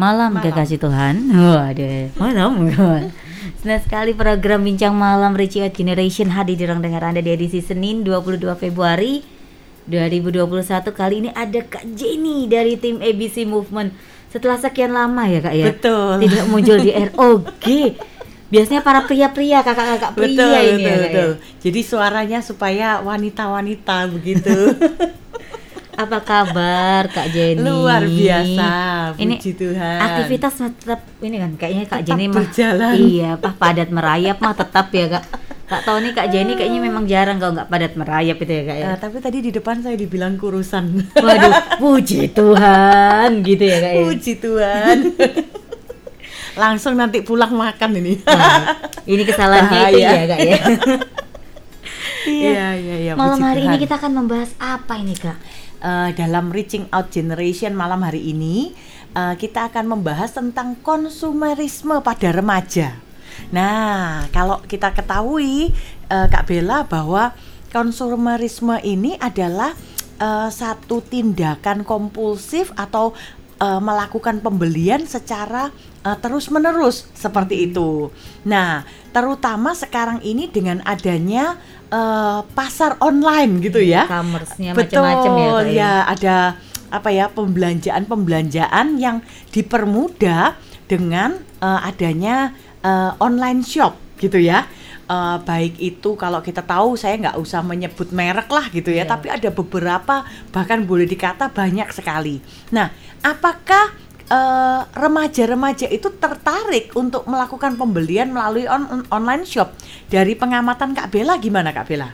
Malam, Malam. kekasih Tuhan. Waduh, malam. Senang sekali program Bincang Malam Out Generation hadir di ruang dengar Anda di edisi Senin 22 Februari 2021. Kali ini ada Kak Jenny dari tim ABC Movement. Setelah sekian lama ya Kak ya. Betul. Tidak muncul di ROG. Biasanya para pria-pria, kakak-kakak pria betul, ini betul, ya Kak ya. betul. Jadi suaranya supaya wanita-wanita begitu. Apa kabar Kak Jenny? Luar biasa, Ini puji Tuhan. aktivitas tetap ini kan kayaknya Kak Tetap Jenny mah berjalan. iya, pah padat merayap mah tetap ya Kak. Kak tahu nih Kak Jenny kayaknya memang jarang kalau nggak padat merayap itu ya Kak ya. Eh, tapi tadi di depan saya dibilang kurusan. Waduh, puji Tuhan gitu ya Kak ya. Puji Tuhan. Langsung nanti pulang makan ini. Wah, ini kesalahannya itu ya Kak ya. Iya, iya, iya. Malam hari ini kita akan membahas apa ini Kak? Eh, dalam Reaching Out Generation malam hari ini eh, kita akan membahas tentang konsumerisme pada remaja. Nah, kalau kita ketahui eh, Kak Bella bahwa konsumerisme ini adalah eh, satu tindakan kompulsif atau eh, melakukan pembelian secara eh, terus-menerus seperti itu. Nah, terutama sekarang ini dengan adanya eh, pasar online gitu ya. E-commerce-nya Betul, macam-macam ya, Kak, ya. ya ada apa ya pembelanjaan-pembelanjaan yang dipermudah dengan eh, adanya eh, online shop gitu ya. Eh, baik itu kalau kita tahu saya nggak usah menyebut merek lah gitu ya, Iya. tapi ada beberapa bahkan boleh dikata banyak sekali. Nah, apakah eh, remaja-remaja itu tertarik untuk melakukan pembelian melalui on- on- online shop? Dari pengamatan Kak Bella gimana Kak Bella?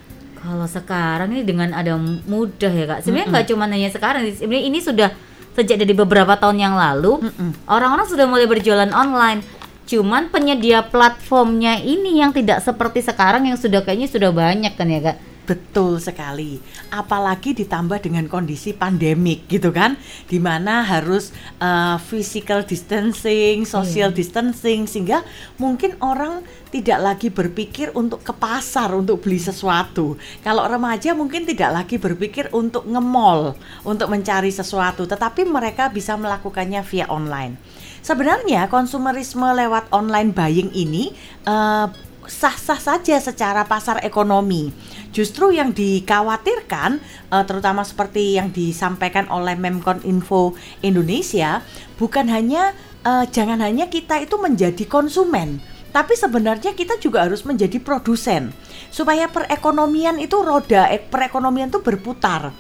Kalau sekarang ini dengan ada mudah ya kak. Sebenarnya nggak cuma hanya sekarang. Sebenarnya ini sudah sejak dari beberapa tahun yang lalu Mm-mm. orang-orang sudah mulai berjualan online. Cuman penyedia platformnya ini yang tidak seperti sekarang yang sudah kayaknya sudah banyak kan ya kak. Betul sekali. Apalagi ditambah dengan kondisi pandemik gitu kan, di mana harus uh, physical distancing, social distancing, sehingga mungkin orang tidak lagi berpikir untuk ke pasar untuk beli sesuatu. Kalau remaja mungkin tidak lagi berpikir untuk nge-mall untuk mencari sesuatu, tetapi mereka bisa melakukannya via online. Sebenarnya konsumerisme lewat online buying ini eh, sah-sah saja secara pasar ekonomi. Justru yang dikhawatirkan, eh, terutama seperti yang disampaikan oleh Memkon Info Indonesia, bukan hanya eh, jangan hanya kita itu menjadi konsumen, tapi sebenarnya kita juga harus menjadi produsen supaya perekonomian itu roda eh, perekonomian itu berputar.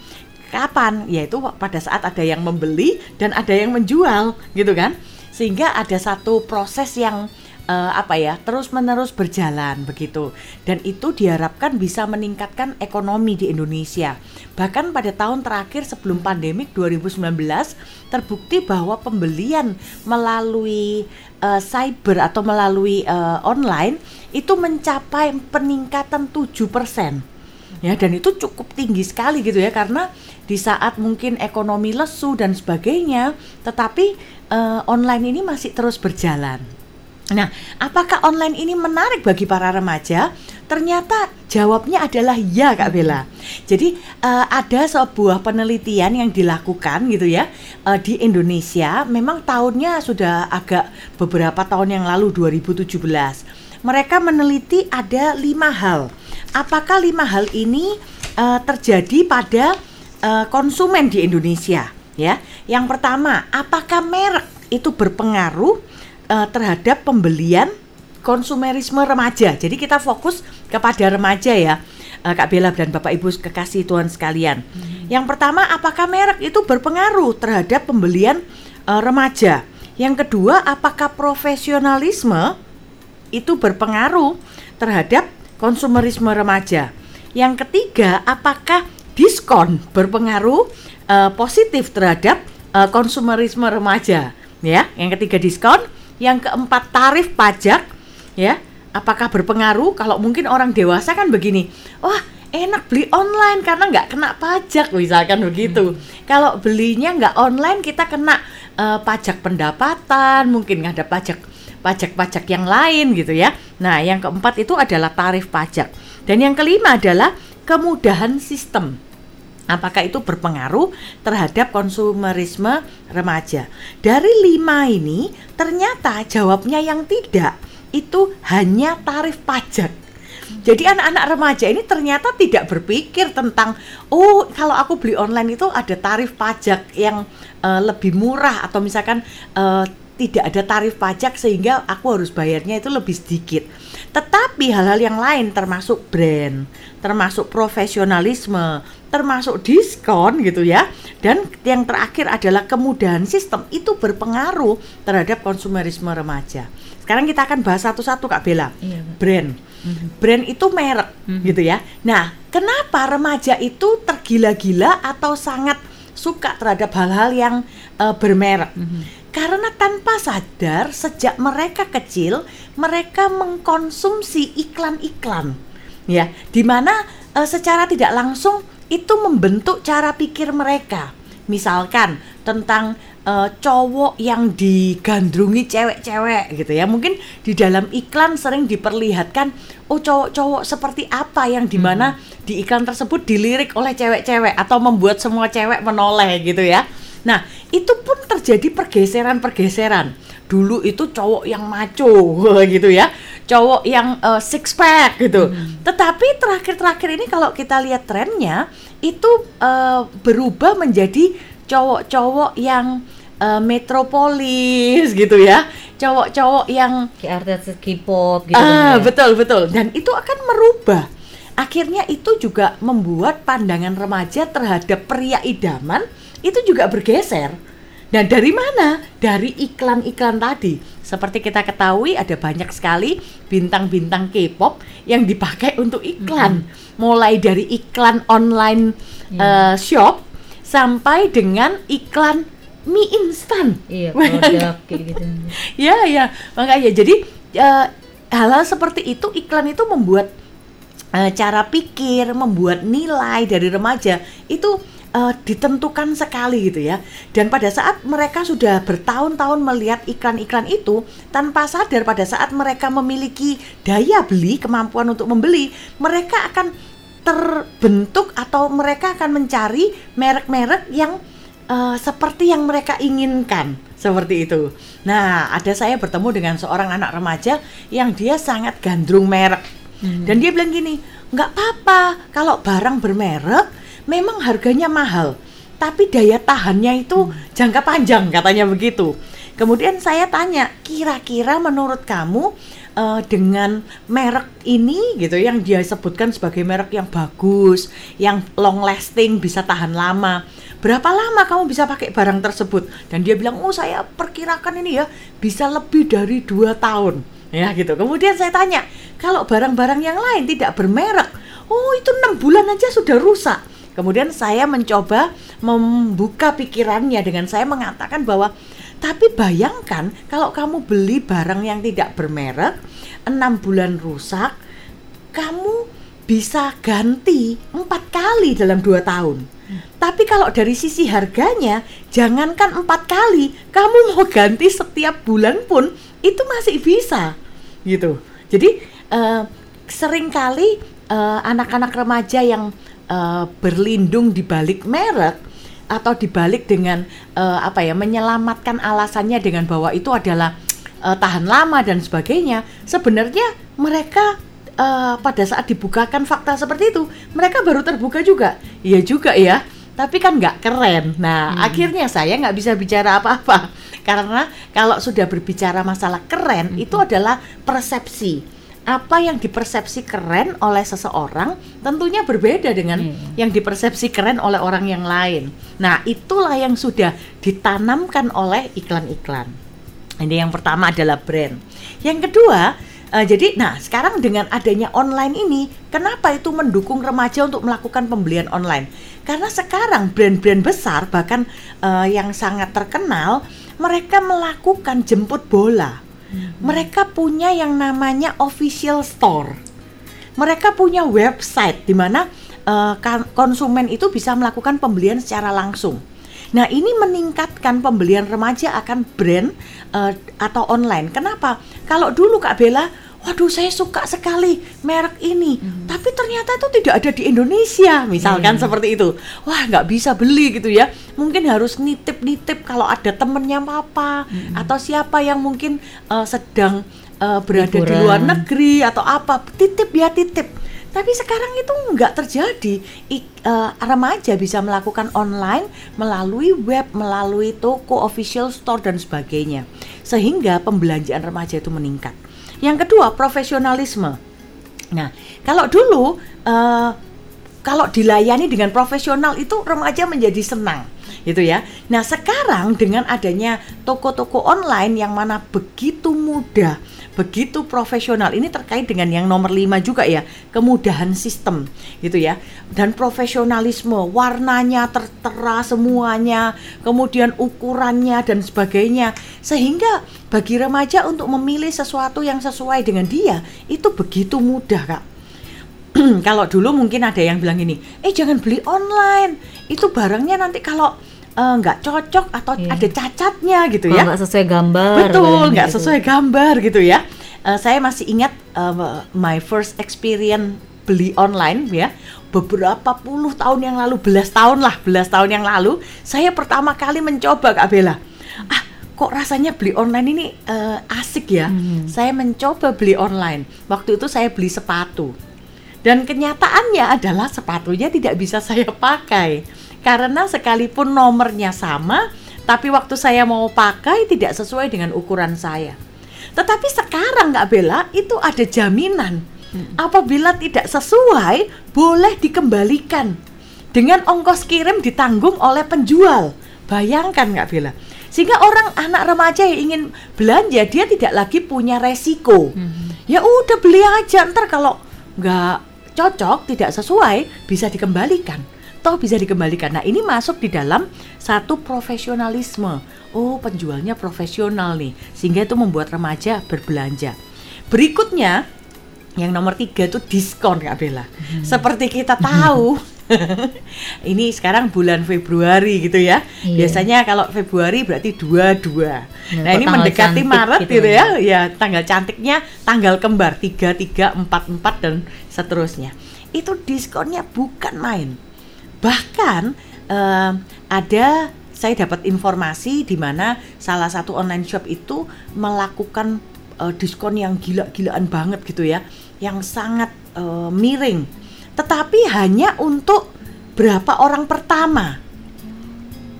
Kapan? Yaitu pada saat ada yang membeli dan ada yang menjual, gitu kan? Sehingga ada satu proses yang eh, apa ya terus menerus berjalan begitu. Dan itu diharapkan bisa meningkatkan ekonomi di Indonesia. Bahkan pada tahun terakhir sebelum pandemik 2019 terbukti bahwa pembelian melalui eh, cyber atau melalui eh, online itu mencapai peningkatan 7% ya dan itu cukup tinggi sekali gitu ya karena di saat mungkin ekonomi lesu dan sebagainya tetapi eh, online ini masih terus berjalan Nah, apakah online ini menarik bagi para remaja? Ternyata jawabnya adalah ya, Kak Bella. Jadi eh, ada sebuah penelitian yang dilakukan gitu ya eh, di Indonesia. Memang tahunnya sudah agak beberapa tahun yang lalu 2017. Mereka meneliti ada lima hal. Apakah lima hal ini eh, terjadi pada eh, konsumen di Indonesia? Ya, yang pertama, apakah merek itu berpengaruh eh, terhadap pembelian konsumerisme remaja. Jadi kita fokus kepada remaja ya, eh, Kak Bella dan Bapak Ibu kekasih Tuhan sekalian. Yang pertama, apakah merek itu berpengaruh terhadap pembelian eh, remaja? Yang kedua, apakah profesionalisme itu berpengaruh terhadap konsumerisme remaja? Yang ketiga, apakah diskon berpengaruh eh, positif terhadap eh, konsumerisme remaja? Ya, yang ketiga diskon, yang keempat tarif pajak, ya. Apakah berpengaruh? Kalau mungkin orang dewasa kan begini, wah enak beli online karena nggak kena pajak, misalkan begitu. Kalau belinya nggak online kita kena eh, pajak pendapatan, mungkin nggak ada pajak pajak-pajak yang lain gitu ya. Nah, yang keempat itu adalah tarif pajak. Dan yang kelima adalah kemudahan sistem. Apakah itu berpengaruh terhadap konsumerisme remaja? Dari lima ini, ternyata jawabnya yang tidak itu hanya tarif pajak. Jadi anak-anak remaja ini ternyata tidak berpikir tentang oh kalau aku beli online itu ada tarif pajak yang uh, lebih murah atau misalkan uh, tidak ada tarif pajak sehingga aku harus bayarnya itu lebih sedikit. Tetapi hal-hal yang lain termasuk brand, termasuk profesionalisme, termasuk diskon gitu ya. Dan yang terakhir adalah kemudahan sistem itu berpengaruh terhadap konsumerisme remaja. Sekarang kita akan bahas satu-satu Kak Bella. Iya, brand. Mm-hmm. Brand itu merek mm-hmm. gitu ya. Nah, kenapa remaja itu tergila-gila atau sangat suka terhadap hal-hal yang uh, bermerek? Mm-hmm karena tanpa sadar sejak mereka kecil mereka mengkonsumsi iklan-iklan ya di mana e, secara tidak langsung itu membentuk cara pikir mereka misalkan tentang e, cowok yang digandrungi cewek-cewek gitu ya mungkin di dalam iklan sering diperlihatkan oh cowok-cowok seperti apa yang di mana hmm. di iklan tersebut dilirik oleh cewek-cewek atau membuat semua cewek menoleh gitu ya Nah, itu pun terjadi pergeseran-pergeseran. Dulu itu cowok yang maco gitu ya, cowok yang uh, six pack gitu. Hmm. Tetapi terakhir-terakhir ini kalau kita lihat trennya itu uh, berubah menjadi cowok-cowok yang uh, metropolis gitu ya, cowok-cowok yang kayak artis K-pop gitu. Ah, ya. betul betul. Dan itu akan merubah akhirnya itu juga membuat pandangan remaja terhadap pria idaman itu juga bergeser. Dan dari mana? Dari iklan-iklan tadi. Seperti kita ketahui ada banyak sekali bintang-bintang K-pop yang dipakai untuk iklan. Mm-hmm. Mulai dari iklan online yeah. uh, shop sampai dengan iklan mie instan. Iya, produk gitu. Ya, ya. Makanya jadi uh, hal-hal seperti itu iklan itu membuat uh, cara pikir, membuat nilai dari remaja itu uh, ditentukan sekali gitu ya. Dan pada saat mereka sudah bertahun-tahun melihat iklan-iklan itu tanpa sadar pada saat mereka memiliki daya beli, kemampuan untuk membeli, mereka akan terbentuk atau mereka akan mencari merek-merek yang uh, seperti yang mereka inginkan seperti itu. Nah, ada saya bertemu dengan seorang anak remaja yang dia sangat gandrung merek. Hmm. Dan dia bilang gini, nggak apa-apa kalau barang bermerek memang harganya mahal, tapi daya tahannya itu hmm. jangka panjang katanya begitu. Kemudian saya tanya, kira-kira menurut kamu uh, dengan merek ini gitu yang dia sebutkan sebagai merek yang bagus, yang long lasting bisa tahan lama. Berapa lama kamu bisa pakai barang tersebut? Dan dia bilang, "Oh, saya perkirakan ini ya bisa lebih dari dua tahun." Ya gitu. Kemudian saya tanya, kalau barang-barang yang lain tidak bermerek, oh itu enam bulan aja sudah rusak Kemudian saya mencoba membuka pikirannya dengan saya mengatakan bahwa tapi bayangkan kalau kamu beli barang yang tidak bermerek, enam bulan rusak, kamu bisa ganti empat kali dalam dua tahun. Tapi kalau dari sisi harganya, jangankan empat kali, kamu mau ganti setiap bulan pun itu masih bisa, gitu. Jadi uh, sering kali uh, anak-anak remaja yang uh, berlindung di balik merek atau dibalik dengan uh, apa ya menyelamatkan alasannya dengan bahwa itu adalah uh, tahan lama dan sebagainya sebenarnya mereka uh, pada saat dibukakan fakta seperti itu mereka baru terbuka juga iya juga ya tapi kan nggak keren nah hmm. akhirnya saya nggak bisa bicara apa-apa karena kalau sudah berbicara masalah keren hmm. itu adalah persepsi apa yang dipersepsi keren oleh seseorang tentunya berbeda dengan hmm. yang dipersepsi keren oleh orang yang lain. Nah, itulah yang sudah ditanamkan oleh iklan-iklan. Ini yang pertama adalah brand. Yang kedua, uh, jadi nah sekarang dengan adanya online ini, kenapa itu mendukung remaja untuk melakukan pembelian online? Karena sekarang brand-brand besar bahkan uh, yang sangat terkenal mereka melakukan jemput bola mereka punya yang namanya official store. Mereka punya website di mana uh, konsumen itu bisa melakukan pembelian secara langsung. Nah, ini meningkatkan pembelian remaja akan brand uh, atau online. Kenapa? Kalau dulu Kak Bella waduh saya suka sekali merek ini, hmm. tapi ternyata itu tidak ada di Indonesia, misalkan hmm. seperti itu. Wah nggak bisa beli gitu ya, mungkin harus nitip-nitip kalau ada temennya apa hmm. atau siapa yang mungkin uh, sedang uh, berada Liburan. di luar negeri atau apa, titip ya titip. Tapi sekarang itu nggak terjadi. I, uh, remaja bisa melakukan online melalui web, melalui toko, official store dan sebagainya, sehingga pembelanjaan remaja itu meningkat. Yang kedua, profesionalisme. Nah, kalau dulu uh, kalau dilayani dengan profesional itu remaja menjadi senang gitu ya. Nah, sekarang dengan adanya toko-toko online yang mana begitu mudah, begitu profesional. Ini terkait dengan yang nomor lima juga ya, kemudahan sistem gitu ya. Dan profesionalisme, warnanya tertera semuanya, kemudian ukurannya dan sebagainya. Sehingga bagi remaja untuk memilih sesuatu yang sesuai dengan dia itu begitu mudah, Kak kalau dulu mungkin ada yang bilang ini, eh jangan beli online, itu barangnya nanti kalau nggak uh, cocok atau yeah. ada cacatnya gitu ya. nggak sesuai gambar betul nggak gitu. sesuai gambar gitu ya. Uh, saya masih ingat uh, my first experience beli online ya beberapa puluh tahun yang lalu belas tahun lah belas tahun yang lalu saya pertama kali mencoba kak Bella. Ah kok rasanya beli online ini uh, asik ya? Hmm. saya mencoba beli online. Waktu itu saya beli sepatu. Dan kenyataannya adalah sepatunya tidak bisa saya pakai karena sekalipun nomornya sama, tapi waktu saya mau pakai tidak sesuai dengan ukuran saya. Tetapi sekarang nggak Bella itu ada jaminan. Hmm. Apabila tidak sesuai, boleh dikembalikan dengan ongkos kirim ditanggung oleh penjual. Bayangkan nggak Bella? Sehingga orang anak remaja yang ingin belanja dia tidak lagi punya resiko. Hmm. Ya udah beli aja ntar kalau nggak cocok tidak sesuai bisa dikembalikan toh bisa dikembalikan. Nah, ini masuk di dalam satu profesionalisme. Oh, penjualnya profesional nih, sehingga itu membuat remaja berbelanja. Berikutnya, yang nomor tiga itu diskon, Kak Bella. Hmm. Seperti kita tahu, ini sekarang bulan Februari gitu ya. Iya. Biasanya kalau Februari berarti dua dua. Ya, nah ini mendekati Maret gitu, gitu ya. ya. tanggal cantiknya tanggal kembar tiga tiga empat empat dan seterusnya. Itu diskonnya bukan main bahkan uh, ada saya dapat informasi di mana salah satu online shop itu melakukan uh, diskon yang gila-gilaan banget gitu ya, yang sangat uh, miring. Tetapi hanya untuk berapa orang pertama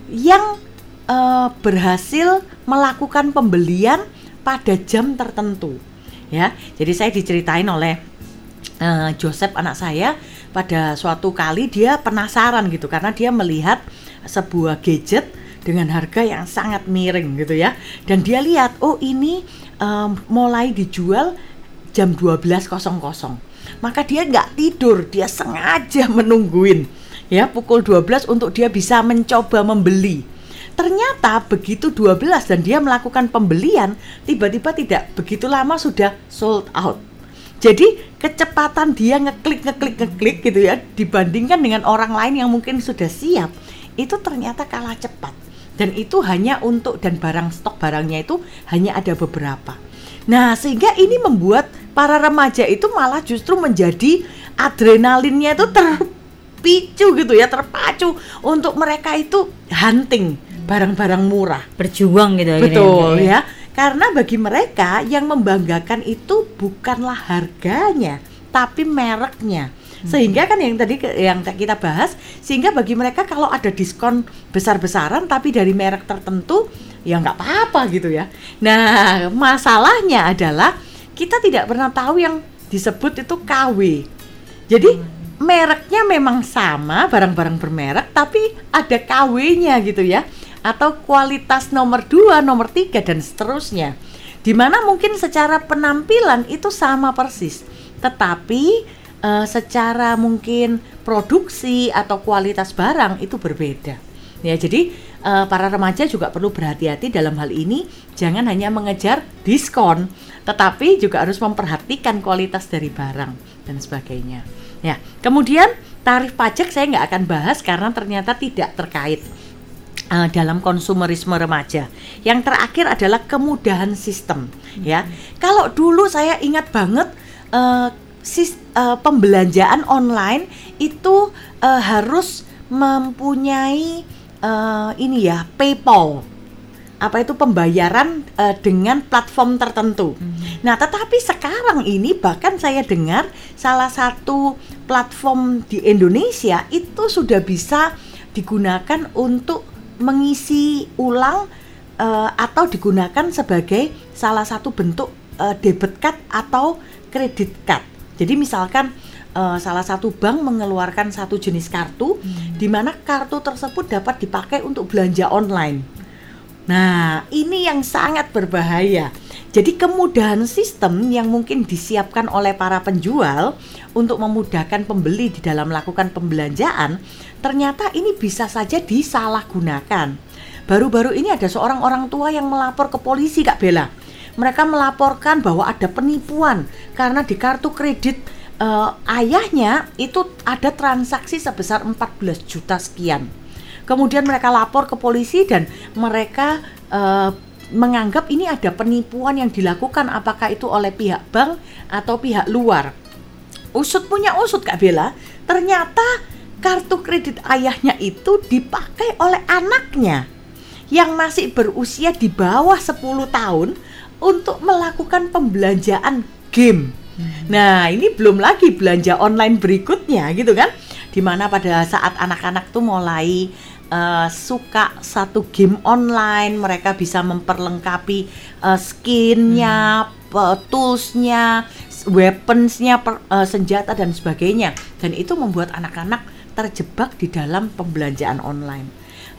yang uh, berhasil melakukan pembelian pada jam tertentu. Ya, jadi saya diceritain oleh uh, Joseph anak saya pada suatu kali dia penasaran gitu karena dia melihat sebuah gadget dengan harga yang sangat miring gitu ya. Dan dia lihat oh ini um, mulai dijual jam 12.00 maka dia nggak tidur dia sengaja menungguin ya pukul 12 untuk dia bisa mencoba membeli. Ternyata begitu 12 dan dia melakukan pembelian tiba-tiba tidak begitu lama sudah sold out. Jadi kecepatan dia ngeklik ngeklik ngeklik gitu ya dibandingkan dengan orang lain yang mungkin sudah siap itu ternyata kalah cepat dan itu hanya untuk dan barang stok barangnya itu hanya ada beberapa. Nah, sehingga ini membuat para remaja itu malah justru menjadi adrenalinnya itu terpicu gitu ya, terpacu untuk mereka itu hunting barang-barang murah, berjuang gitu Betul ya. ya karena bagi mereka yang membanggakan itu bukanlah harganya, tapi mereknya. Hmm. Sehingga kan yang tadi yang kita bahas, sehingga bagi mereka kalau ada diskon besar-besaran tapi dari merek tertentu, ya nggak apa-apa gitu ya. Nah, masalahnya adalah kita tidak pernah tahu yang disebut itu KW. Jadi hmm. mereknya memang sama, barang-barang bermerek, tapi ada KW-nya gitu ya atau kualitas nomor dua, nomor tiga dan seterusnya. Di mana mungkin secara penampilan itu sama persis, tetapi uh, secara mungkin produksi atau kualitas barang itu berbeda. Ya, jadi uh, para remaja juga perlu berhati-hati dalam hal ini, jangan hanya mengejar diskon, tetapi juga harus memperhatikan kualitas dari barang dan sebagainya. Ya, kemudian tarif pajak saya nggak akan bahas karena ternyata tidak terkait uh, dalam konsumerisme remaja. Yang terakhir adalah kemudahan sistem, ya. Kalau dulu saya ingat banget uh, sis, uh, pembelanjaan online itu uh, harus mempunyai uh, ini ya PayPal apa itu pembayaran uh, dengan platform tertentu. Hmm. Nah, tetapi sekarang ini bahkan saya dengar salah satu platform di Indonesia itu sudah bisa digunakan untuk mengisi ulang uh, atau digunakan sebagai salah satu bentuk uh, debit card atau kredit card. Jadi misalkan uh, salah satu bank mengeluarkan satu jenis kartu hmm. di mana kartu tersebut dapat dipakai untuk belanja online. Nah, ini yang sangat berbahaya. Jadi kemudahan sistem yang mungkin disiapkan oleh para penjual untuk memudahkan pembeli di dalam melakukan pembelanjaan, ternyata ini bisa saja disalahgunakan. Baru-baru ini ada seorang orang tua yang melapor ke polisi, Kak Bella. Mereka melaporkan bahwa ada penipuan karena di kartu kredit uh, ayahnya itu ada transaksi sebesar 14 juta sekian Kemudian mereka lapor ke polisi dan mereka uh, menganggap ini ada penipuan yang dilakukan apakah itu oleh pihak bank atau pihak luar. Usut punya usut Kak Bella, ternyata kartu kredit ayahnya itu dipakai oleh anaknya yang masih berusia di bawah 10 tahun untuk melakukan pembelanjaan game. Hmm. Nah, ini belum lagi belanja online berikutnya gitu kan. Di mana pada saat anak-anak tuh mulai uh, suka satu game online, mereka bisa memperlengkapi uh, skinnya, hmm. toolsnya, weaponsnya, uh, senjata dan sebagainya. Dan itu membuat anak-anak terjebak di dalam pembelanjaan online.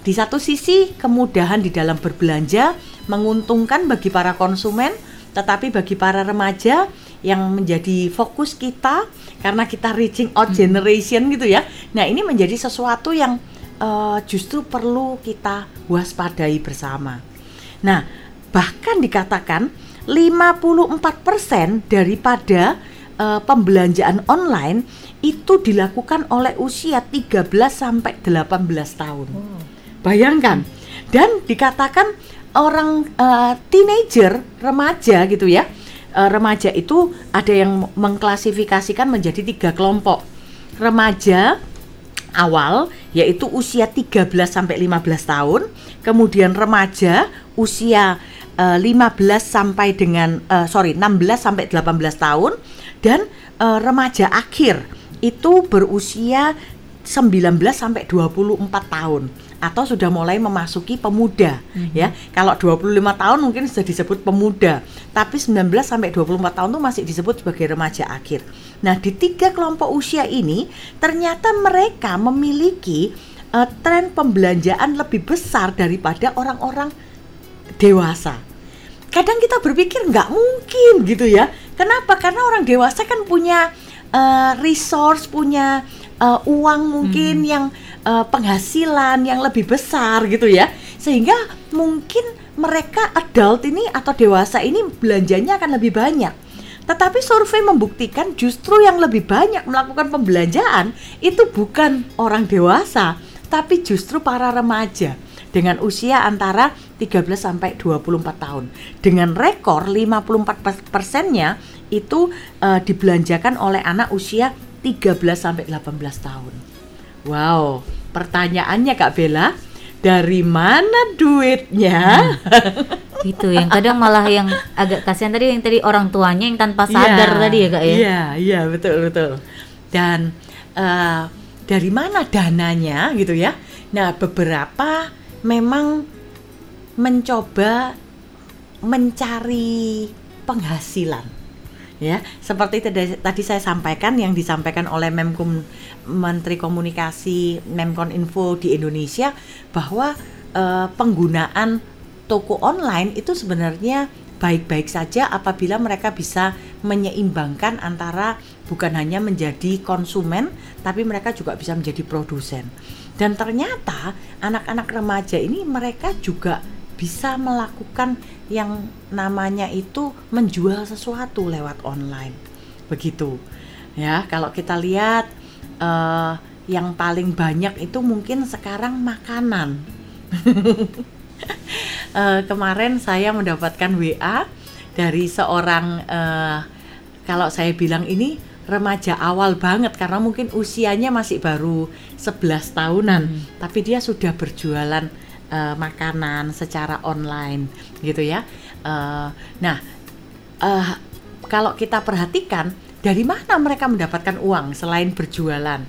Di satu sisi, kemudahan di dalam berbelanja menguntungkan bagi para konsumen, tetapi bagi para remaja yang menjadi fokus kita karena kita reaching out hmm. generation gitu ya. Nah, ini menjadi sesuatu yang uh, justru perlu kita waspadai bersama. Nah, bahkan dikatakan 54% daripada uh, pembelanjaan online itu dilakukan oleh usia 13 sampai 18 tahun. Oh. Bayangkan. Dan dikatakan orang uh, teenager, remaja gitu ya. Uh, remaja itu ada yang mengklasifikasikan menjadi tiga kelompok. Remaja awal yaitu usia 13 sampai 15 tahun, kemudian remaja usia uh, eh, 15 sampai dengan uh, sorry 16 sampai 18 tahun dan uh, remaja akhir itu berusia 19 sampai 24 tahun atau sudah mulai memasuki pemuda mm-hmm. ya. Kalau 25 tahun mungkin sudah disebut pemuda, tapi 19 sampai 24 tahun itu masih disebut sebagai remaja akhir. Nah, di tiga kelompok usia ini ternyata mereka memiliki uh, tren pembelanjaan lebih besar daripada orang-orang dewasa. Kadang kita berpikir nggak mungkin gitu ya. Kenapa? Karena orang dewasa kan punya uh, resource, punya uh, uang mungkin hmm. yang uh, penghasilan yang lebih besar gitu ya sehingga mungkin mereka adult ini atau dewasa ini belanjanya akan lebih banyak tetapi survei membuktikan justru yang lebih banyak melakukan pembelanjaan itu bukan orang dewasa tapi justru para remaja dengan usia antara 13 sampai 24 tahun. Dengan rekor 54 persennya itu uh, dibelanjakan oleh anak usia 13 sampai 18 tahun. Wow, pertanyaannya Kak Bella, dari mana duitnya? Hmm. itu yang kadang malah yang agak kasihan tadi yang tadi orang tuanya yang tanpa iya, sadar yeah, tadi ya kak ya. Iya iya betul betul. Dan uh, dari mana dananya gitu ya? Nah beberapa memang mencoba mencari penghasilan ya seperti tadi saya sampaikan yang disampaikan oleh Memkum Menteri Komunikasi Memkon Info di Indonesia bahwa uh, penggunaan toko online itu sebenarnya baik-baik saja apabila mereka bisa menyeimbangkan antara bukan hanya menjadi konsumen tapi mereka juga bisa menjadi produsen. Dan ternyata anak-anak remaja ini mereka juga bisa melakukan yang namanya itu menjual sesuatu lewat online. Begitu. Ya, kalau kita lihat uh, yang paling banyak itu mungkin sekarang makanan. uh, kemarin saya mendapatkan WA dari seorang uh, kalau saya bilang ini remaja awal banget karena mungkin usianya masih baru 11 tahunan hmm. tapi dia sudah berjualan uh, makanan secara online gitu ya. Uh, nah uh, kalau kita perhatikan dari mana mereka mendapatkan uang selain berjualan?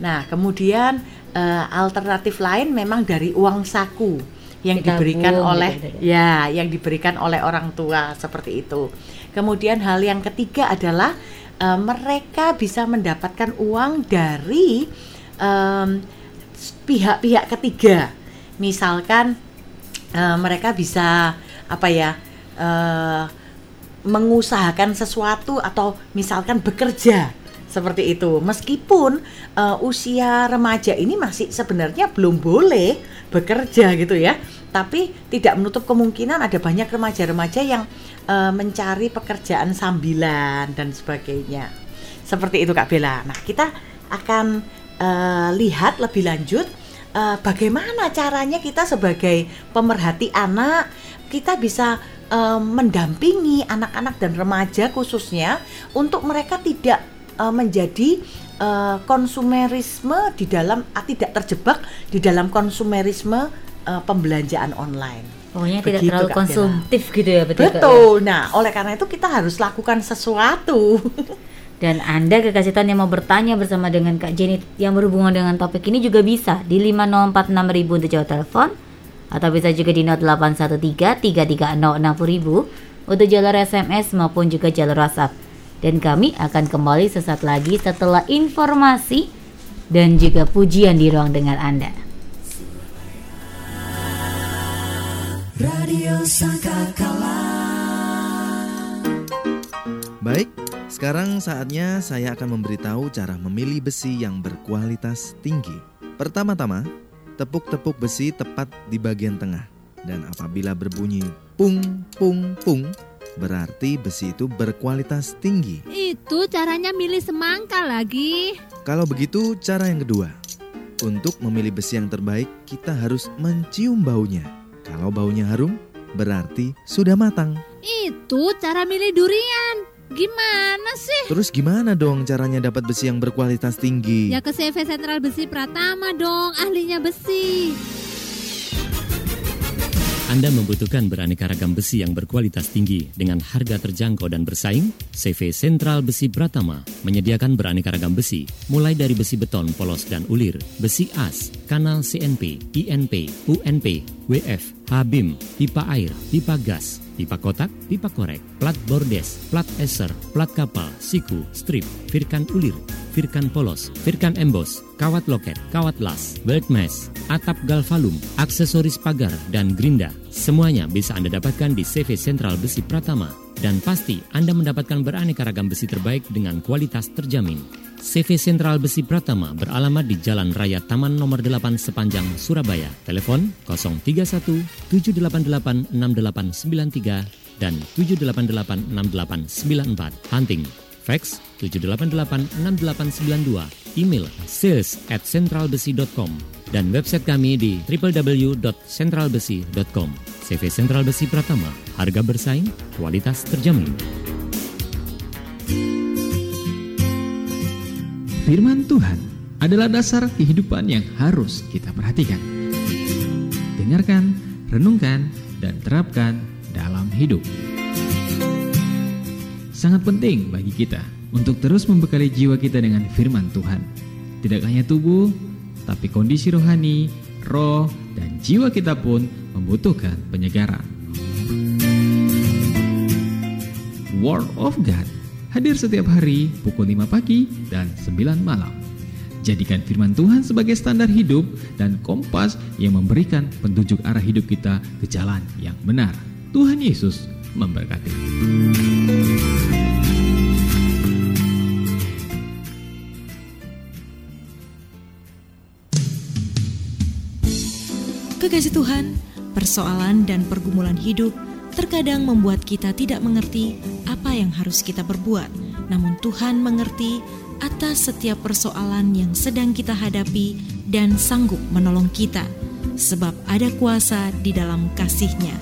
Nah kemudian uh, alternatif lain memang dari uang saku yang Ditabung, diberikan gitu oleh gitu, ya. yang diberikan oleh orang tua seperti itu. Kemudian hal yang ketiga adalah uh, mereka bisa mendapatkan uang dari pihak-pihak um, ketiga. Misalkan uh, mereka bisa apa ya uh, mengusahakan sesuatu atau misalkan bekerja seperti itu. Meskipun uh, usia remaja ini masih sebenarnya belum boleh bekerja gitu ya, tapi tidak menutup kemungkinan ada banyak remaja-remaja yang uh, mencari pekerjaan sambilan dan sebagainya. Seperti itu Kak Bella. Nah, kita akan uh, lihat lebih lanjut uh, bagaimana caranya kita sebagai pemerhati anak kita bisa uh, mendampingi anak-anak dan remaja khususnya untuk mereka tidak uh, menjadi uh, konsumerisme di dalam uh, tidak terjebak di dalam konsumerisme uh, pembelanjaan online. Pokoknya Begitu, tidak terlalu konsumtif Bella. gitu ya betul. Betul. Ya? Nah, oleh karena itu kita harus lakukan sesuatu. Dan Anda kekasih yang mau bertanya bersama dengan Kak Jenny yang berhubungan dengan topik ini juga bisa di 5046000 untuk jawab telepon atau bisa juga di 0813 untuk jalur SMS maupun juga jalur WhatsApp. Dan kami akan kembali sesaat lagi setelah informasi dan juga pujian di ruang dengan Anda. Radio Sangkakala. Baik, sekarang saatnya saya akan memberitahu cara memilih besi yang berkualitas tinggi. Pertama-tama, tepuk-tepuk besi tepat di bagian tengah. Dan apabila berbunyi pung pung pung, berarti besi itu berkualitas tinggi. Itu caranya milih semangka lagi. Kalau begitu, cara yang kedua. Untuk memilih besi yang terbaik, kita harus mencium baunya. Kalau baunya harum, berarti sudah matang. Itu cara milih durian. Gimana sih? Terus gimana dong caranya dapat besi yang berkualitas tinggi? Ya ke CV Sentral Besi Pratama dong, ahlinya besi. Anda membutuhkan beraneka ragam besi yang berkualitas tinggi dengan harga terjangkau dan bersaing? CV Sentral Besi Pratama menyediakan beraneka ragam besi, mulai dari besi beton polos dan ulir, besi as, kanal CNP, INP, UNP, WF, HBIM, pipa air, pipa gas, pipa kotak, pipa korek, plat bordes, plat eser, plat kapal, siku, strip, firkan ulir, firkan polos, firkan embos, kawat loket, kawat las, belt mesh, atap galvalum, aksesoris pagar, dan gerinda. Semuanya bisa Anda dapatkan di CV Sentral Besi Pratama. Dan pasti Anda mendapatkan beraneka ragam besi terbaik dengan kualitas terjamin. CV Sentral Besi Pratama beralamat di Jalan Raya Taman Nomor 8 sepanjang Surabaya. Telepon 031 788 6893 dan 788 6894. Hunting fax 7886892, email sales at centralbesi.com, dan website kami di www.centralbesi.com. CV Sentral Besi Pratama, harga bersaing, kualitas terjamin. Firman Tuhan adalah dasar kehidupan yang harus kita perhatikan. Dengarkan, renungkan, dan terapkan dalam hidup sangat penting bagi kita untuk terus membekali jiwa kita dengan firman Tuhan. Tidak hanya tubuh, tapi kondisi rohani, roh, dan jiwa kita pun membutuhkan penyegaran. Word of God hadir setiap hari pukul 5 pagi dan 9 malam. Jadikan firman Tuhan sebagai standar hidup dan kompas yang memberikan petunjuk arah hidup kita ke jalan yang benar. Tuhan Yesus memberkati. Kekasih Tuhan, persoalan dan pergumulan hidup terkadang membuat kita tidak mengerti apa yang harus kita perbuat. Namun Tuhan mengerti atas setiap persoalan yang sedang kita hadapi dan sanggup menolong kita. sebab ada kuasa di dalam kasihnya.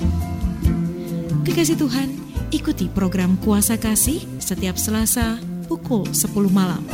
Kekasih Tuhan, ikuti program Kuasa Kasih setiap Selasa pukul 10 malam.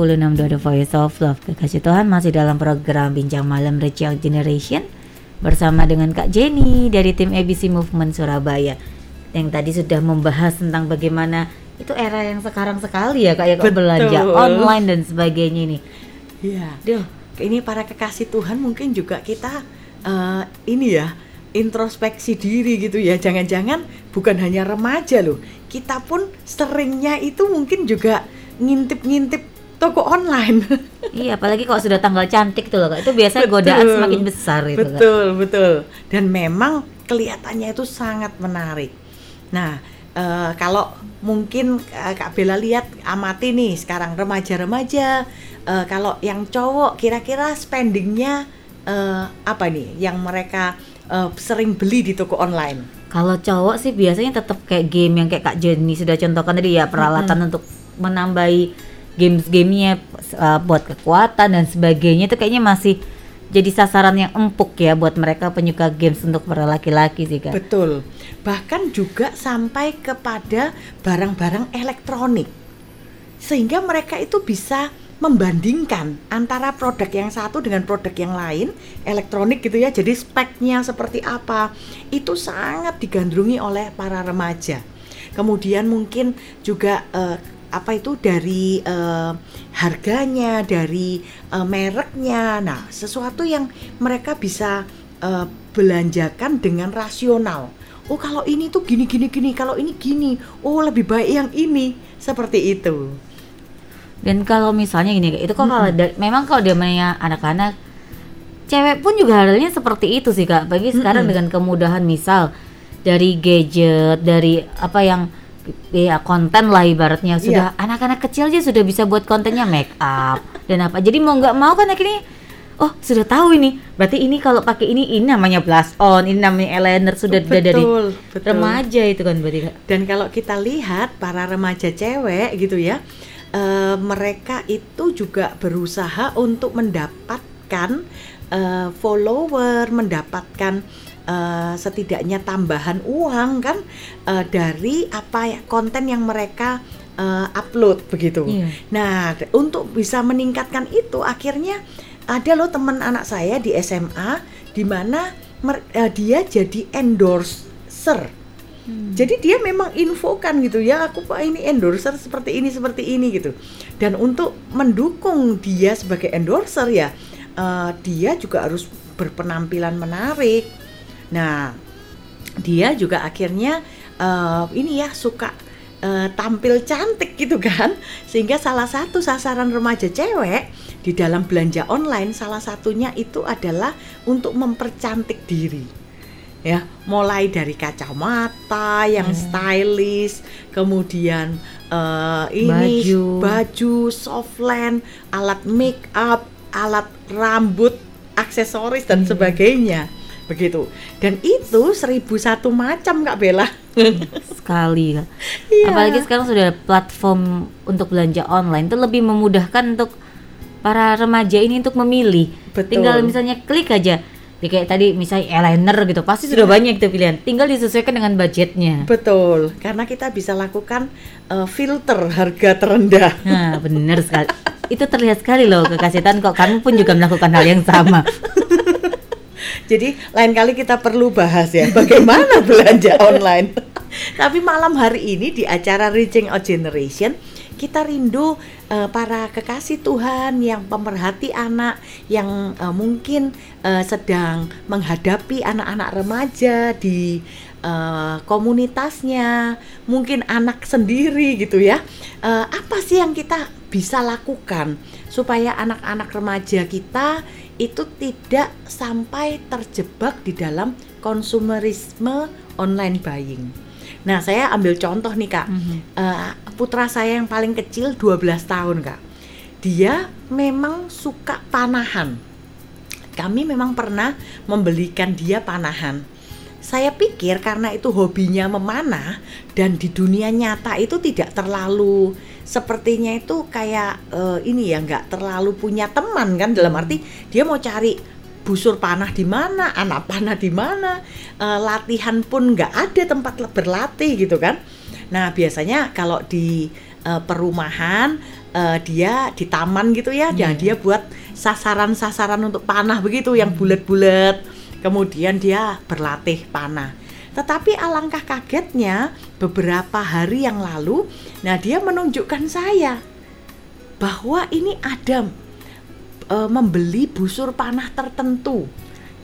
The Voice of Love Kekasih Tuhan masih dalam program Bincang Malam Reach Out Generation Bersama dengan Kak Jenny dari tim ABC Movement Surabaya Yang tadi sudah membahas tentang bagaimana itu era yang sekarang sekali ya Kak ya Kak belanja online dan sebagainya ini Iya. Duh, Ini para kekasih Tuhan mungkin juga kita eh, ini ya introspeksi diri gitu ya. Jangan-jangan bukan hanya remaja loh. Kita pun seringnya itu mungkin juga ngintip-ngintip toko online. iya apalagi kalau sudah tanggal cantik tuh loh Kak. Itu biasanya godaan Betul. semakin besar itu betul betul. Dan memang kelihatannya itu sangat menarik. Nah eh, kalau mungkin eh, kak Bella lihat amati nih sekarang remaja-remaja eh, kalau yang cowok kira-kira spendingnya eh, apa nih yang mereka eh, sering beli di toko online? Kalau cowok sih biasanya tetap kayak game yang kayak Kak Jenny sudah contohkan tadi ya peralatan untuk menambahi games-gamenya uh, buat kekuatan dan sebagainya itu kayaknya masih jadi sasaran yang empuk ya buat mereka penyuka games untuk para laki-laki sih kak. Betul. Bahkan juga sampai kepada barang-barang elektronik. Sehingga mereka itu bisa membandingkan antara produk yang satu dengan produk yang lain, elektronik gitu ya. Jadi speknya seperti apa. Itu sangat digandrungi oleh para remaja. Kemudian mungkin juga eh, apa itu dari eh, harganya, dari eh, mereknya. Nah, sesuatu yang mereka bisa eh, belanjakan dengan rasional. Oh, kalau ini tuh gini gini gini, kalau ini gini. Oh, lebih baik yang ini. Seperti itu. Dan kalau misalnya gini itu kok kalau da- memang kalau namanya anak-anak cewek pun juga halnya seperti itu sih kak. Bagi sekarang dengan kemudahan misal dari gadget, dari apa yang ya konten lah ibaratnya sudah anak-anak kecil aja sudah bisa buat kontennya make up dan apa. Jadi mau nggak mau kan akhirnya oh sudah tahu ini. Berarti ini kalau pakai ini ini namanya blush on, ini namanya eyeliner sudah sudah dari Betul, betul. remaja itu kan berarti. Dan kalau kita lihat para remaja cewek gitu ya, eh, mereka itu juga berusaha untuk mendapatkan eh, follower, mendapatkan eh, setidaknya tambahan uang kan eh, dari apa ya konten yang mereka eh, upload begitu. Iya. Nah, untuk bisa meningkatkan itu akhirnya ada loh teman anak saya di SMA di mana eh, dia jadi endorser. Jadi dia memang infokan gitu ya, aku pak ini endorser seperti ini seperti ini gitu. Dan untuk mendukung dia sebagai endorser ya, eh, dia juga harus berpenampilan menarik. Nah, dia juga akhirnya eh, ini ya suka eh, tampil cantik gitu kan. Sehingga salah satu sasaran remaja cewek di dalam belanja online salah satunya itu adalah untuk mempercantik diri. Ya mulai dari kacamata yang stylish kemudian eh, ini Baju. baju softland alat make up alat rambut aksesoris dan sebagainya begitu dan itu seribu satu macam kak Bella sekali. Iya. apalagi sekarang sudah ada platform untuk belanja online itu lebih memudahkan untuk para remaja ini untuk memilih Betul. tinggal misalnya klik aja ya kayak tadi misalnya eyeliner gitu pasti sudah Iya. banyak itu pilihan tinggal disesuaikan dengan budgetnya Betul, karena kita bisa lakukan eh, filter harga terendah. nah benar sekali itu terlihat sekali loh kekasihan kok kamu pun juga melakukan hal yang sama Jadi lain kali kita perlu bahas ya bagaimana belanja online. Tapi malam hari ini di acara Reaching Out Generation kita rindu eh, para kekasih Tuhan yang pemerhati anak yang eh, mungkin eh, sedang menghadapi anak-anak remaja di eh, komunitasnya, mungkin anak sendiri gitu ya. Eh, apa sih yang kita bisa lakukan supaya anak-anak remaja kita itu tidak sampai terjebak di dalam konsumerisme online buying. Nah, saya ambil contoh nih, Kak. Eh, putra saya yang paling kecil 12 tahun, Kak. Dia memang suka panahan. Kami memang pernah membelikan dia panahan. Saya pikir karena itu hobinya memanah dan di dunia nyata itu tidak terlalu sepertinya itu kayak eh, ini ya nggak terlalu punya teman kan dalam arti dia mau cari busur panah di mana, anak panah di mana, eh, latihan pun nggak ada tempat berlatih gitu kan. Nah biasanya kalau di eh, perumahan eh, dia di taman gitu ya, dan dia buat sasaran-sasaran untuk panah begitu yang bulat-bulat. Kemudian dia berlatih panah. Tetapi alangkah kagetnya beberapa hari yang lalu, nah dia menunjukkan saya bahwa ini ada e, membeli busur panah tertentu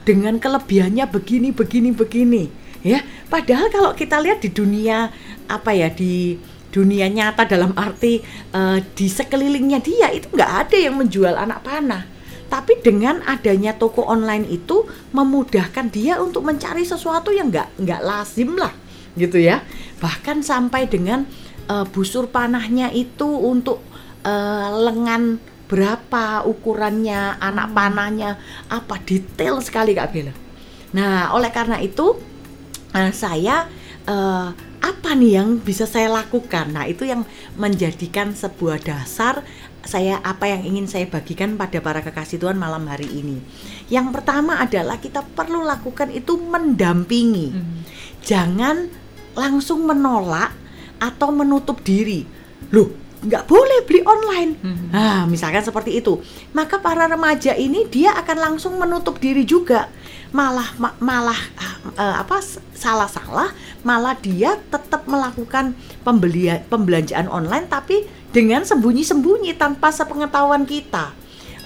dengan kelebihannya begini begini begini ya. Padahal kalau kita lihat di dunia apa ya di dunia nyata dalam arti e, di sekelilingnya dia itu nggak ada yang menjual anak panah tapi dengan adanya toko online itu memudahkan dia untuk mencari sesuatu yang nggak nggak lazim lah gitu ya bahkan sampai dengan e, busur panahnya itu untuk eh, lengan berapa ukurannya, anak panahnya, apa detail sekali Kak Bella. Nah, oleh karena itu eh, saya eh, apa nih yang bisa saya lakukan? Nah, itu yang menjadikan sebuah dasar saya apa yang ingin saya bagikan pada para kekasih Tuhan malam hari ini. Yang pertama adalah kita perlu lakukan itu mendampingi. Jangan langsung menolak atau menutup diri. Loh, nggak boleh beli online. Nah, misalkan seperti itu. Maka para remaja ini dia akan langsung menutup diri juga. Malah ma- malah eh, apa salah-salah, malah dia tetap melakukan pembelian pembelanjaan online tapi dengan sembunyi-sembunyi tanpa sepengetahuan kita.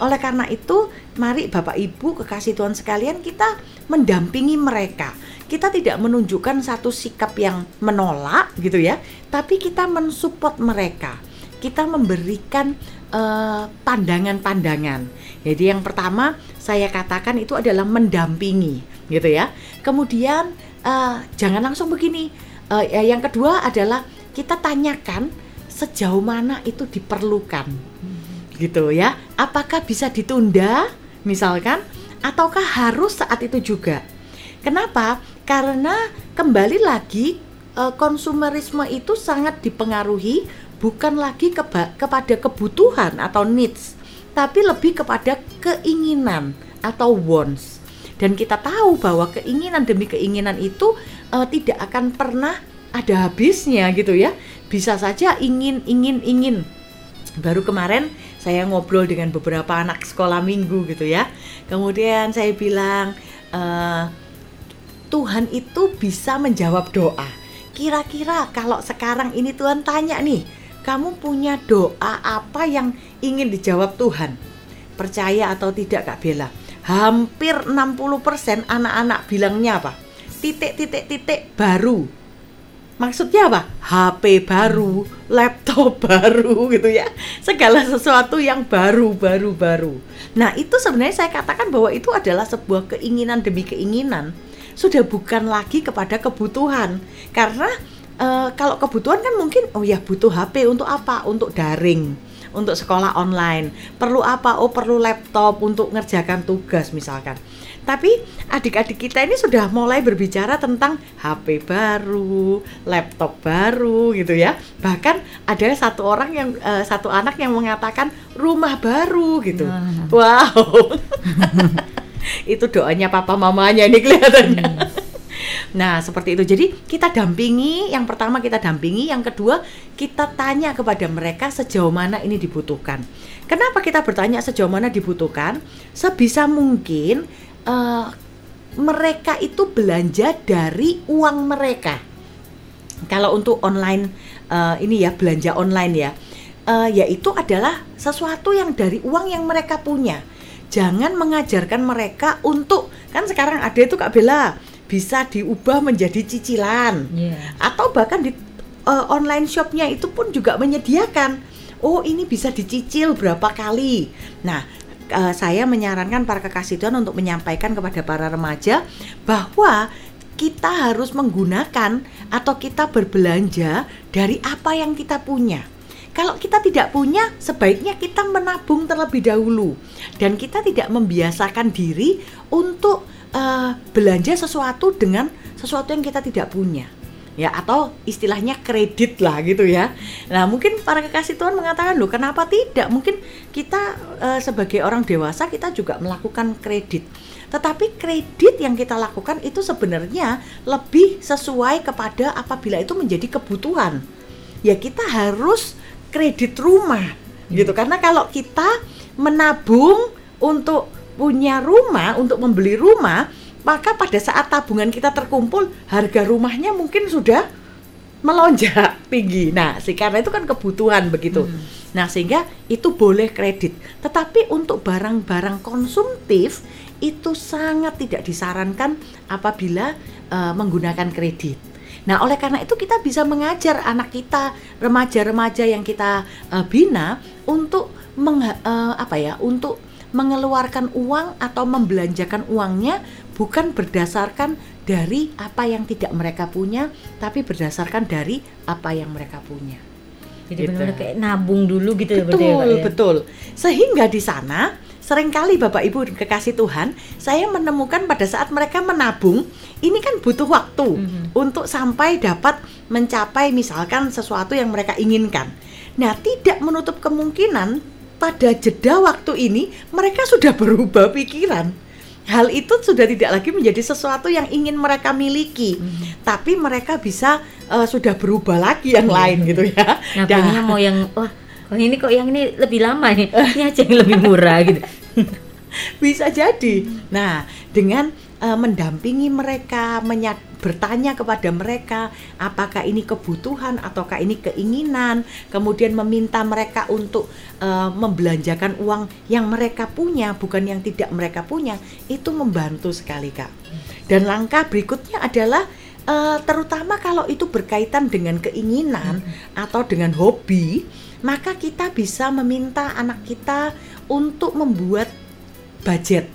Oleh karena itu, mari Bapak Ibu kekasih Tuhan sekalian kita mendampingi mereka. Kita tidak menunjukkan satu sikap yang menolak gitu ya, tapi kita mensupport mereka. Kita memberikan eh, pandangan-pandangan. Jadi yang pertama saya katakan itu adalah mendampingi gitu ya. Kemudian eh, jangan langsung begini. Eh, ya, yang kedua adalah kita tanyakan sejauh mana itu diperlukan gitu ya. Apakah bisa ditunda misalkan ataukah harus saat itu juga? Kenapa? Karena kembali lagi eh, konsumerisme itu sangat dipengaruhi bukan lagi keba- kepada kebutuhan atau needs, tapi lebih kepada keinginan atau wants. Dan kita tahu bahwa keinginan demi keinginan itu eh, tidak akan pernah ada habisnya gitu ya. Bisa saja ingin ingin ingin. Baru kemarin saya ngobrol dengan beberapa anak sekolah minggu gitu ya. Kemudian saya bilang eh, Tuhan itu bisa menjawab doa. Kira-kira kalau sekarang ini Tuhan tanya nih kamu punya doa apa yang ingin dijawab Tuhan? Percaya atau tidak Kak Bella hampir 60% anak-anak bilangnya apa titik-titik-titik baru maksudnya apa? HP baru, laptop baru gitu ya. Segala sesuatu yang baru, baru, baru. Nah, itu sebenarnya saya katakan bahwa itu adalah sebuah keinginan demi keinginan. Sudah bukan lagi kepada kebutuhan. Karena eh, kalau kebutuhan kan mungkin oh ya butuh HP untuk apa? Untuk daring, untuk sekolah online. Perlu apa? Oh, perlu laptop untuk ngerjakan tugas misalkan. Tapi adik-adik kita ini sudah mulai berbicara tentang HP baru, laptop baru gitu ya. Bahkan ada satu orang yang eh, satu anak yang mengatakan rumah baru gitu. Wow. Itu doanya papa mamanya ini kelihatannya. Nah, seperti itu. Jadi, kita dampingi, yang pertama kita dampingi, yang kedua kita tanya kepada mereka sejauh mana ini dibutuhkan. Kenapa kita bertanya sejauh mana dibutuhkan? Sebisa mungkin eh, mereka itu belanja dari uang mereka. Kalau untuk online eh, ini ya belanja online ya, eh, yaitu adalah sesuatu yang dari uang yang mereka punya. Jangan mengajarkan mereka untuk kan sekarang ada itu Kak Bella bisa diubah menjadi cicilan. Iya. atau bahkan di eh, online shopnya itu pun juga menyediakan. Oh ini bisa dicicil berapa kali. Nah eh, saya menyarankan para kekasih Tuhan untuk menyampaikan kepada para remaja bahwa kita harus menggunakan atau kita berbelanja dari apa yang kita punya. Kalau kita tidak punya, sebaiknya kita menabung terlebih dahulu, dan kita tidak membiasakan diri untuk eh, belanja sesuatu dengan sesuatu yang kita tidak punya, ya atau istilahnya kredit lah gitu ya. Nah mungkin para kekasih Tuhan mengatakan loh, kenapa tidak? Mungkin kita eh, sebagai orang dewasa kita juga melakukan kredit. Tetapi kredit yang kita lakukan itu sebenarnya lebih sesuai kepada apabila itu menjadi kebutuhan ya kita harus kredit rumah gitu karena kalau kita menabung untuk punya rumah untuk membeli rumah maka pada saat tabungan kita terkumpul harga rumahnya mungkin sudah melonjak tinggi. Nah sih karena itu kan kebutuhan begitu. Nah sehingga itu boleh kredit. Tetapi untuk barang-barang konsumtif itu sangat tidak disarankan apabila eh, menggunakan kredit. Nah, oleh karena itu kita bisa mengajar anak kita, remaja-remaja yang kita eh, bina untuk mengha- eh, apa ya? Untuk mengeluarkan uang atau membelanjakan uangnya bukan berdasarkan dari apa yang tidak mereka punya, tapi berdasarkan dari apa yang mereka punya. Jadi Gitu. benar-benar kayak nabung dulu gitu ya berarti ya, Betul, Kak, ya? betul. Sehingga di sana sering kali Bapak Ibu kekasih Tuhan, saya menemukan pada saat mereka menabung, ini kan butuh waktu Mhm. untuk sampai dapat mencapai misalkan sesuatu yang mereka inginkan. Nah, tidak menutup kemungkinan pada jeda waktu ini mereka sudah berubah pikiran. Hal itu sudah tidak lagi menjadi sesuatu yang ingin mereka miliki, Mhm. tapi mereka bisa eh, sudah berubah lagi yang lain gitu ya. Dah. mau yang wah kok ini kok yang ini lebih lama nih. Ini aja yang lebih murah gitu. bisa jadi. Nah, dengan eh, mendampingi mereka, menya- bertanya kepada mereka apakah ini kebutuhan ataukah ini keinginan, kemudian meminta mereka untuk eh, membelanjakan uang yang mereka punya, bukan yang tidak mereka punya, itu membantu sekali, Kak. Dan langkah berikutnya adalah eh, terutama kalau itu berkaitan dengan keinginan atau dengan hobi, maka kita bisa meminta anak kita untuk membuat budget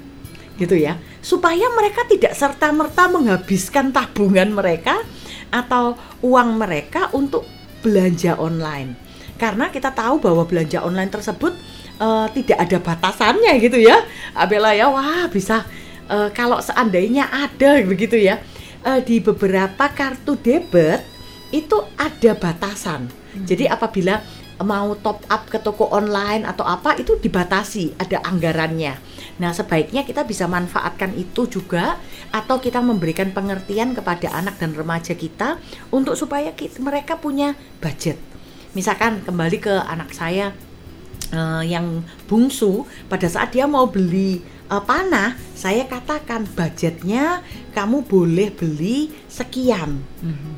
gitu ya supaya mereka tidak serta merta menghabiskan tabungan mereka atau uang mereka untuk belanja online. Karena kita tahu bahwa belanja online tersebut eh, tidak ada batasannya gitu ya. Abela ya wah bisa eh, kalau seandainya ada begitu ya. Eh, di beberapa kartu debit itu ada batasan. Jadi apabila mau top up ke toko online atau apa itu dibatasi ada anggarannya nah sebaiknya kita bisa manfaatkan itu juga atau kita memberikan pengertian kepada anak dan remaja kita untuk supaya kita, mereka punya budget. Misalkan kembali ke anak saya eh, yang bungsu pada saat dia mau beli eh, panah saya katakan budgetnya kamu boleh beli sekian.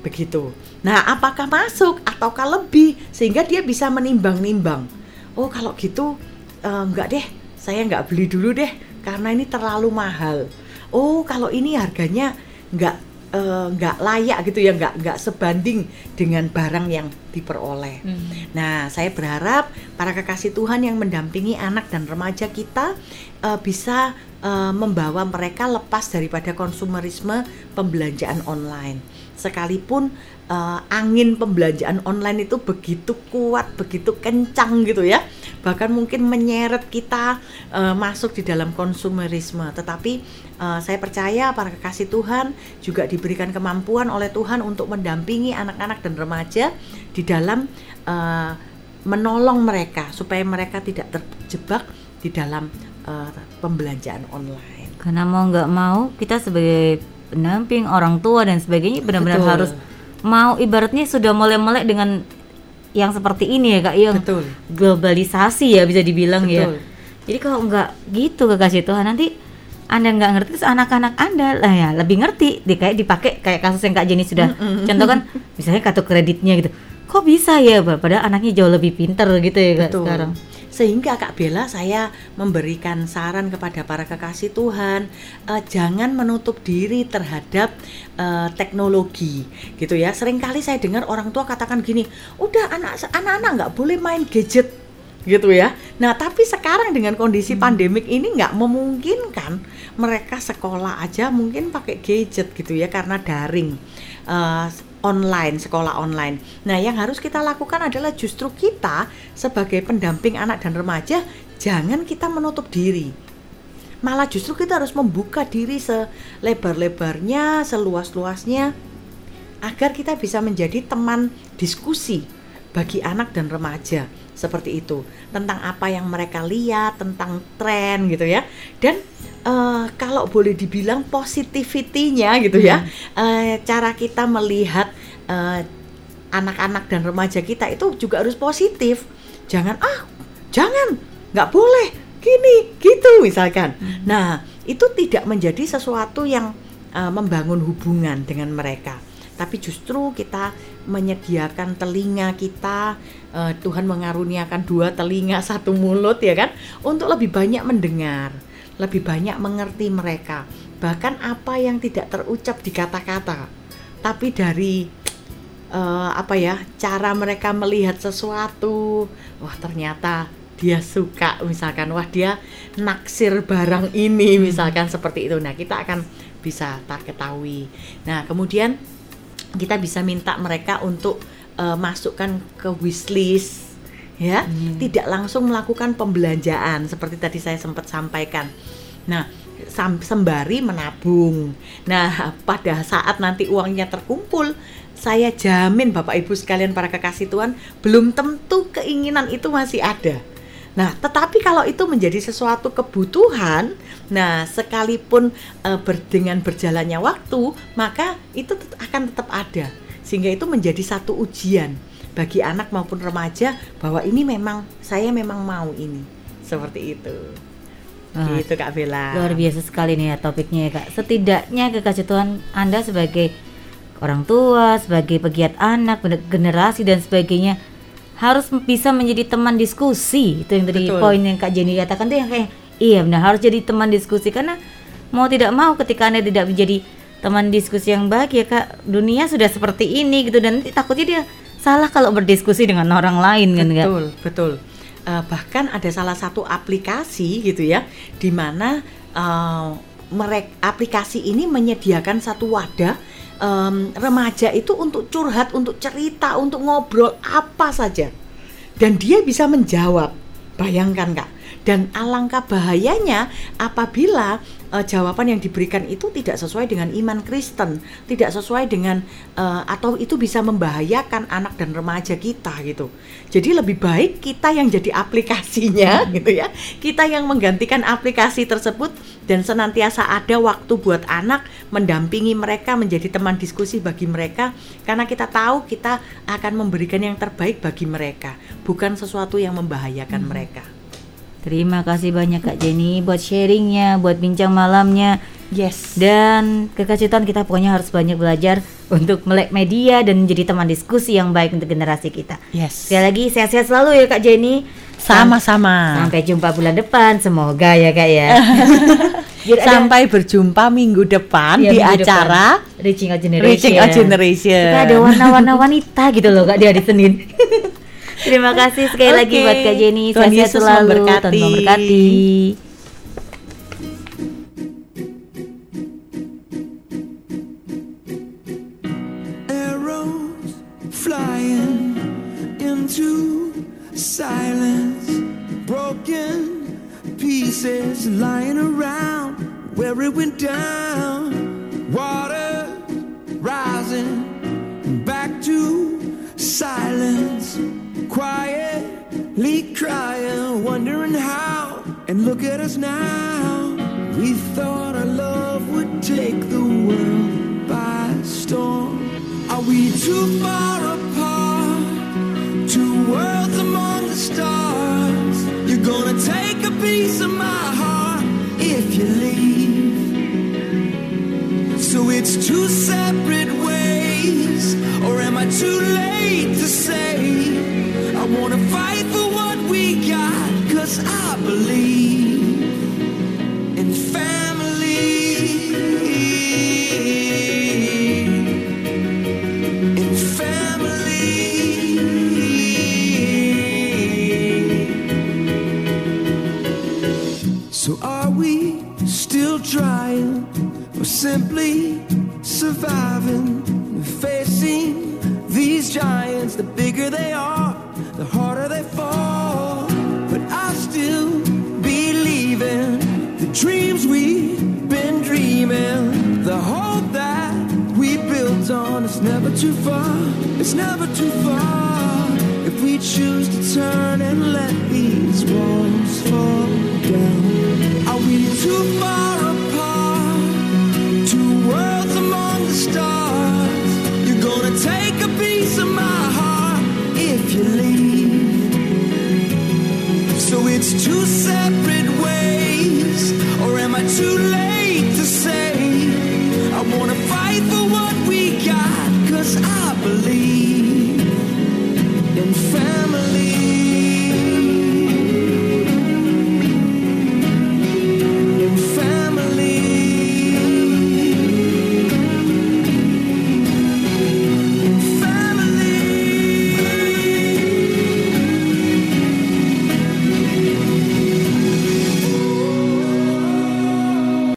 Begitu. Nah apakah masuk ataukah lebih sehingga dia bisa menimbang-nimbang? Oh kalau gitu eh, enggak deh saya nggak beli dulu deh karena ini terlalu mahal. Oh kalau ini harganya nggak eh, nggak layak gitu ya nggak nggak sebanding dengan barang yang diperoleh. Nah, saya berharap para kekasih Tuhan yang mendampingi anak dan remaja kita eh, bisa eh, membawa mereka lepas daripada konsumerisme pembelanjaan online. Sekalipun eh, angin pembelanjaan online itu begitu kuat, begitu kencang gitu ya, bahkan mungkin menyeret kita eh, masuk di dalam konsumerisme. Tetapi eh, saya percaya para kekasih Tuhan juga diberikan kemampuan oleh Tuhan untuk mendampingi anak-anak dan remaja di dalam eh, menolong mereka supaya mereka tidak terjebak di dalam eh, pembelanjaan online. Karena mau nggak mau kita sebagai pendamping orang tua dan sebagainya benar-benar harus mau ibaratnya sudah mulai melek dengan yang seperti ini ya kak yang Betul. globalisasi ya bisa dibilang ya. Betul. Jadi kalau nggak gitu kekasih Tuhan nanti anda nggak ngerti terus anak-anak anda lah ya lebih ngerti di kayak dipakai kayak kasus yang kak Jenny sudah contoh kan misalnya kartu kreditnya gitu kok bisa ya padahal anaknya jauh lebih pinter gitu ya kak Betul. sekarang Sehingga Kak Bella saya memberikan saran kepada para kekasih Tuhan eh, jangan menutup diri terhadap eh, teknologi gitu ya. Seringkali saya dengar orang tua katakan gini, udah anak anak-anak nggak boleh main gadget gitu ya. Nah tapi sekarang dengan kondisi pandemik ini nggak memungkinkan mereka sekolah aja mungkin pakai gadget gitu ya karena daring eh, online sekolah online. Nah yang harus kita lakukan adalah justru kita sebagai pendamping anak dan remaja jangan kita menutup diri. Malah justru kita harus membuka diri selebar-lebarnya, seluas-luasnya agar kita bisa menjadi teman diskusi bagi anak dan remaja seperti itu tentang apa yang mereka lihat tentang tren gitu ya dan eh, kalau boleh dibilang positivity-nya gitu ya eh, cara kita melihat eh, anak-anak dan remaja kita itu juga harus positif. Jangan ah jangan nggak boleh gini gitu misalkan. Nah itu tidak menjadi sesuatu yang uh, membangun hubungan dengan mereka. Tapi justru kita menyediakan telinga kita uh, Tuhan mengaruniakan dua telinga satu mulut ya kan untuk lebih banyak mendengar lebih banyak mengerti mereka. Bahkan apa yang tidak terucap di kata-kata. Tapi dari eh, apa ya cara mereka melihat sesuatu wah ternyata dia suka misalkan. Wah dia naksir barang ini misalkan seperti itu. Nah kita akan bisa tak ketahui. Nah kemudian kita bisa minta mereka untuk eh, masukkan ke wishlist ya tidak langsung melakukan pembelanjaan seperti tadi saya sempat sampaikan. Nah sembari menabung. Nah pada saat nanti uangnya terkumpul saya jamin Bapak Ibu sekalian para kekasih Tuhan belum tentu keinginan itu masih ada. Nah, tetapi kalau itu menjadi sesuatu kebutuhan, nah sekalipun e, ber- dengan berjalannya waktu, maka itu akan tetap ada. Sehingga itu menjadi satu ujian bagi anak maupun remaja bahwa ini memang saya memang mau ini. Seperti itu. Wah, gitu Kak Bella. Luar biasa sekali nih ya topiknya ya kak. Setidaknya kekasih Tuhan Anda sebagai orang tua, sebagai pegiat anak, generasi dan sebagainya harus bisa menjadi teman diskusi. Itu yang tadi Betul. poin yang Kak Jenny katakan tuh yang kayak iya benar harus jadi teman diskusi karena mau tidak mau ketika Anda tidak menjadi teman diskusi yang baik ya Kak, dunia sudah seperti ini gitu dan nanti takutnya dia salah kalau berdiskusi dengan orang lain kan Kak. Betul, betul. Eh, bahkan ada salah satu aplikasi gitu ya, di mana mereka aplikasi ini menyediakan satu wadah em, remaja itu untuk curhat, untuk cerita, untuk ngobrol apa saja, dan dia bisa menjawab. Bayangkan kak. Dan alangkah bahayanya apabila eh, jawaban yang diberikan itu tidak sesuai dengan iman Kristen, tidak sesuai dengan eh, atau itu bisa membahayakan anak dan remaja kita gitu. Jadi lebih baik kita yang jadi aplikasinya gitu ya. Kita yang menggantikan aplikasi tersebut dan senantiasa ada waktu buat anak mendampingi mereka menjadi teman diskusi bagi mereka karena kita tahu kita akan memberikan yang terbaik bagi mereka, bukan sesuatu yang membahayakan mereka. Terima kasih banyak Kak Jenny buat sharingnya, buat bincang malamnya. Yes. Dan kekasih Tuhan kita pokoknya harus banyak belajar untuk melek media dan menjadi teman diskusi yang baik untuk generasi kita. Yes. Sekali lagi sehat-sehat selalu ya Kak Jenny. Sama-sama. Sampai jumpa bulan depan, semoga ya Kak ya. Biar ada- Sampai berjumpa minggu depan Iya, di minggu depan. acara Reaching Out Generation. Reaching Out Generation. Kita ada warna-warna wanita gitu loh Kak di hari Senin. Terima kasih sekali lagi Oke. buat Kak Jenny. Tuhan Sehat-sehat Yesus selalu. memberkati. Tuhan memberkati. arrows flying into silence, broken pieces lying around where it went down. Water rising back to silence, quietly crying, wondering how. And look at us now. We thought our love would take the world by storm. Are we too far apart? Two worlds among the stars. You're gonna take a piece of my heart if you leave. So it's two separate ways, or am I too late to say? Wanna fight for what we got, cause I believe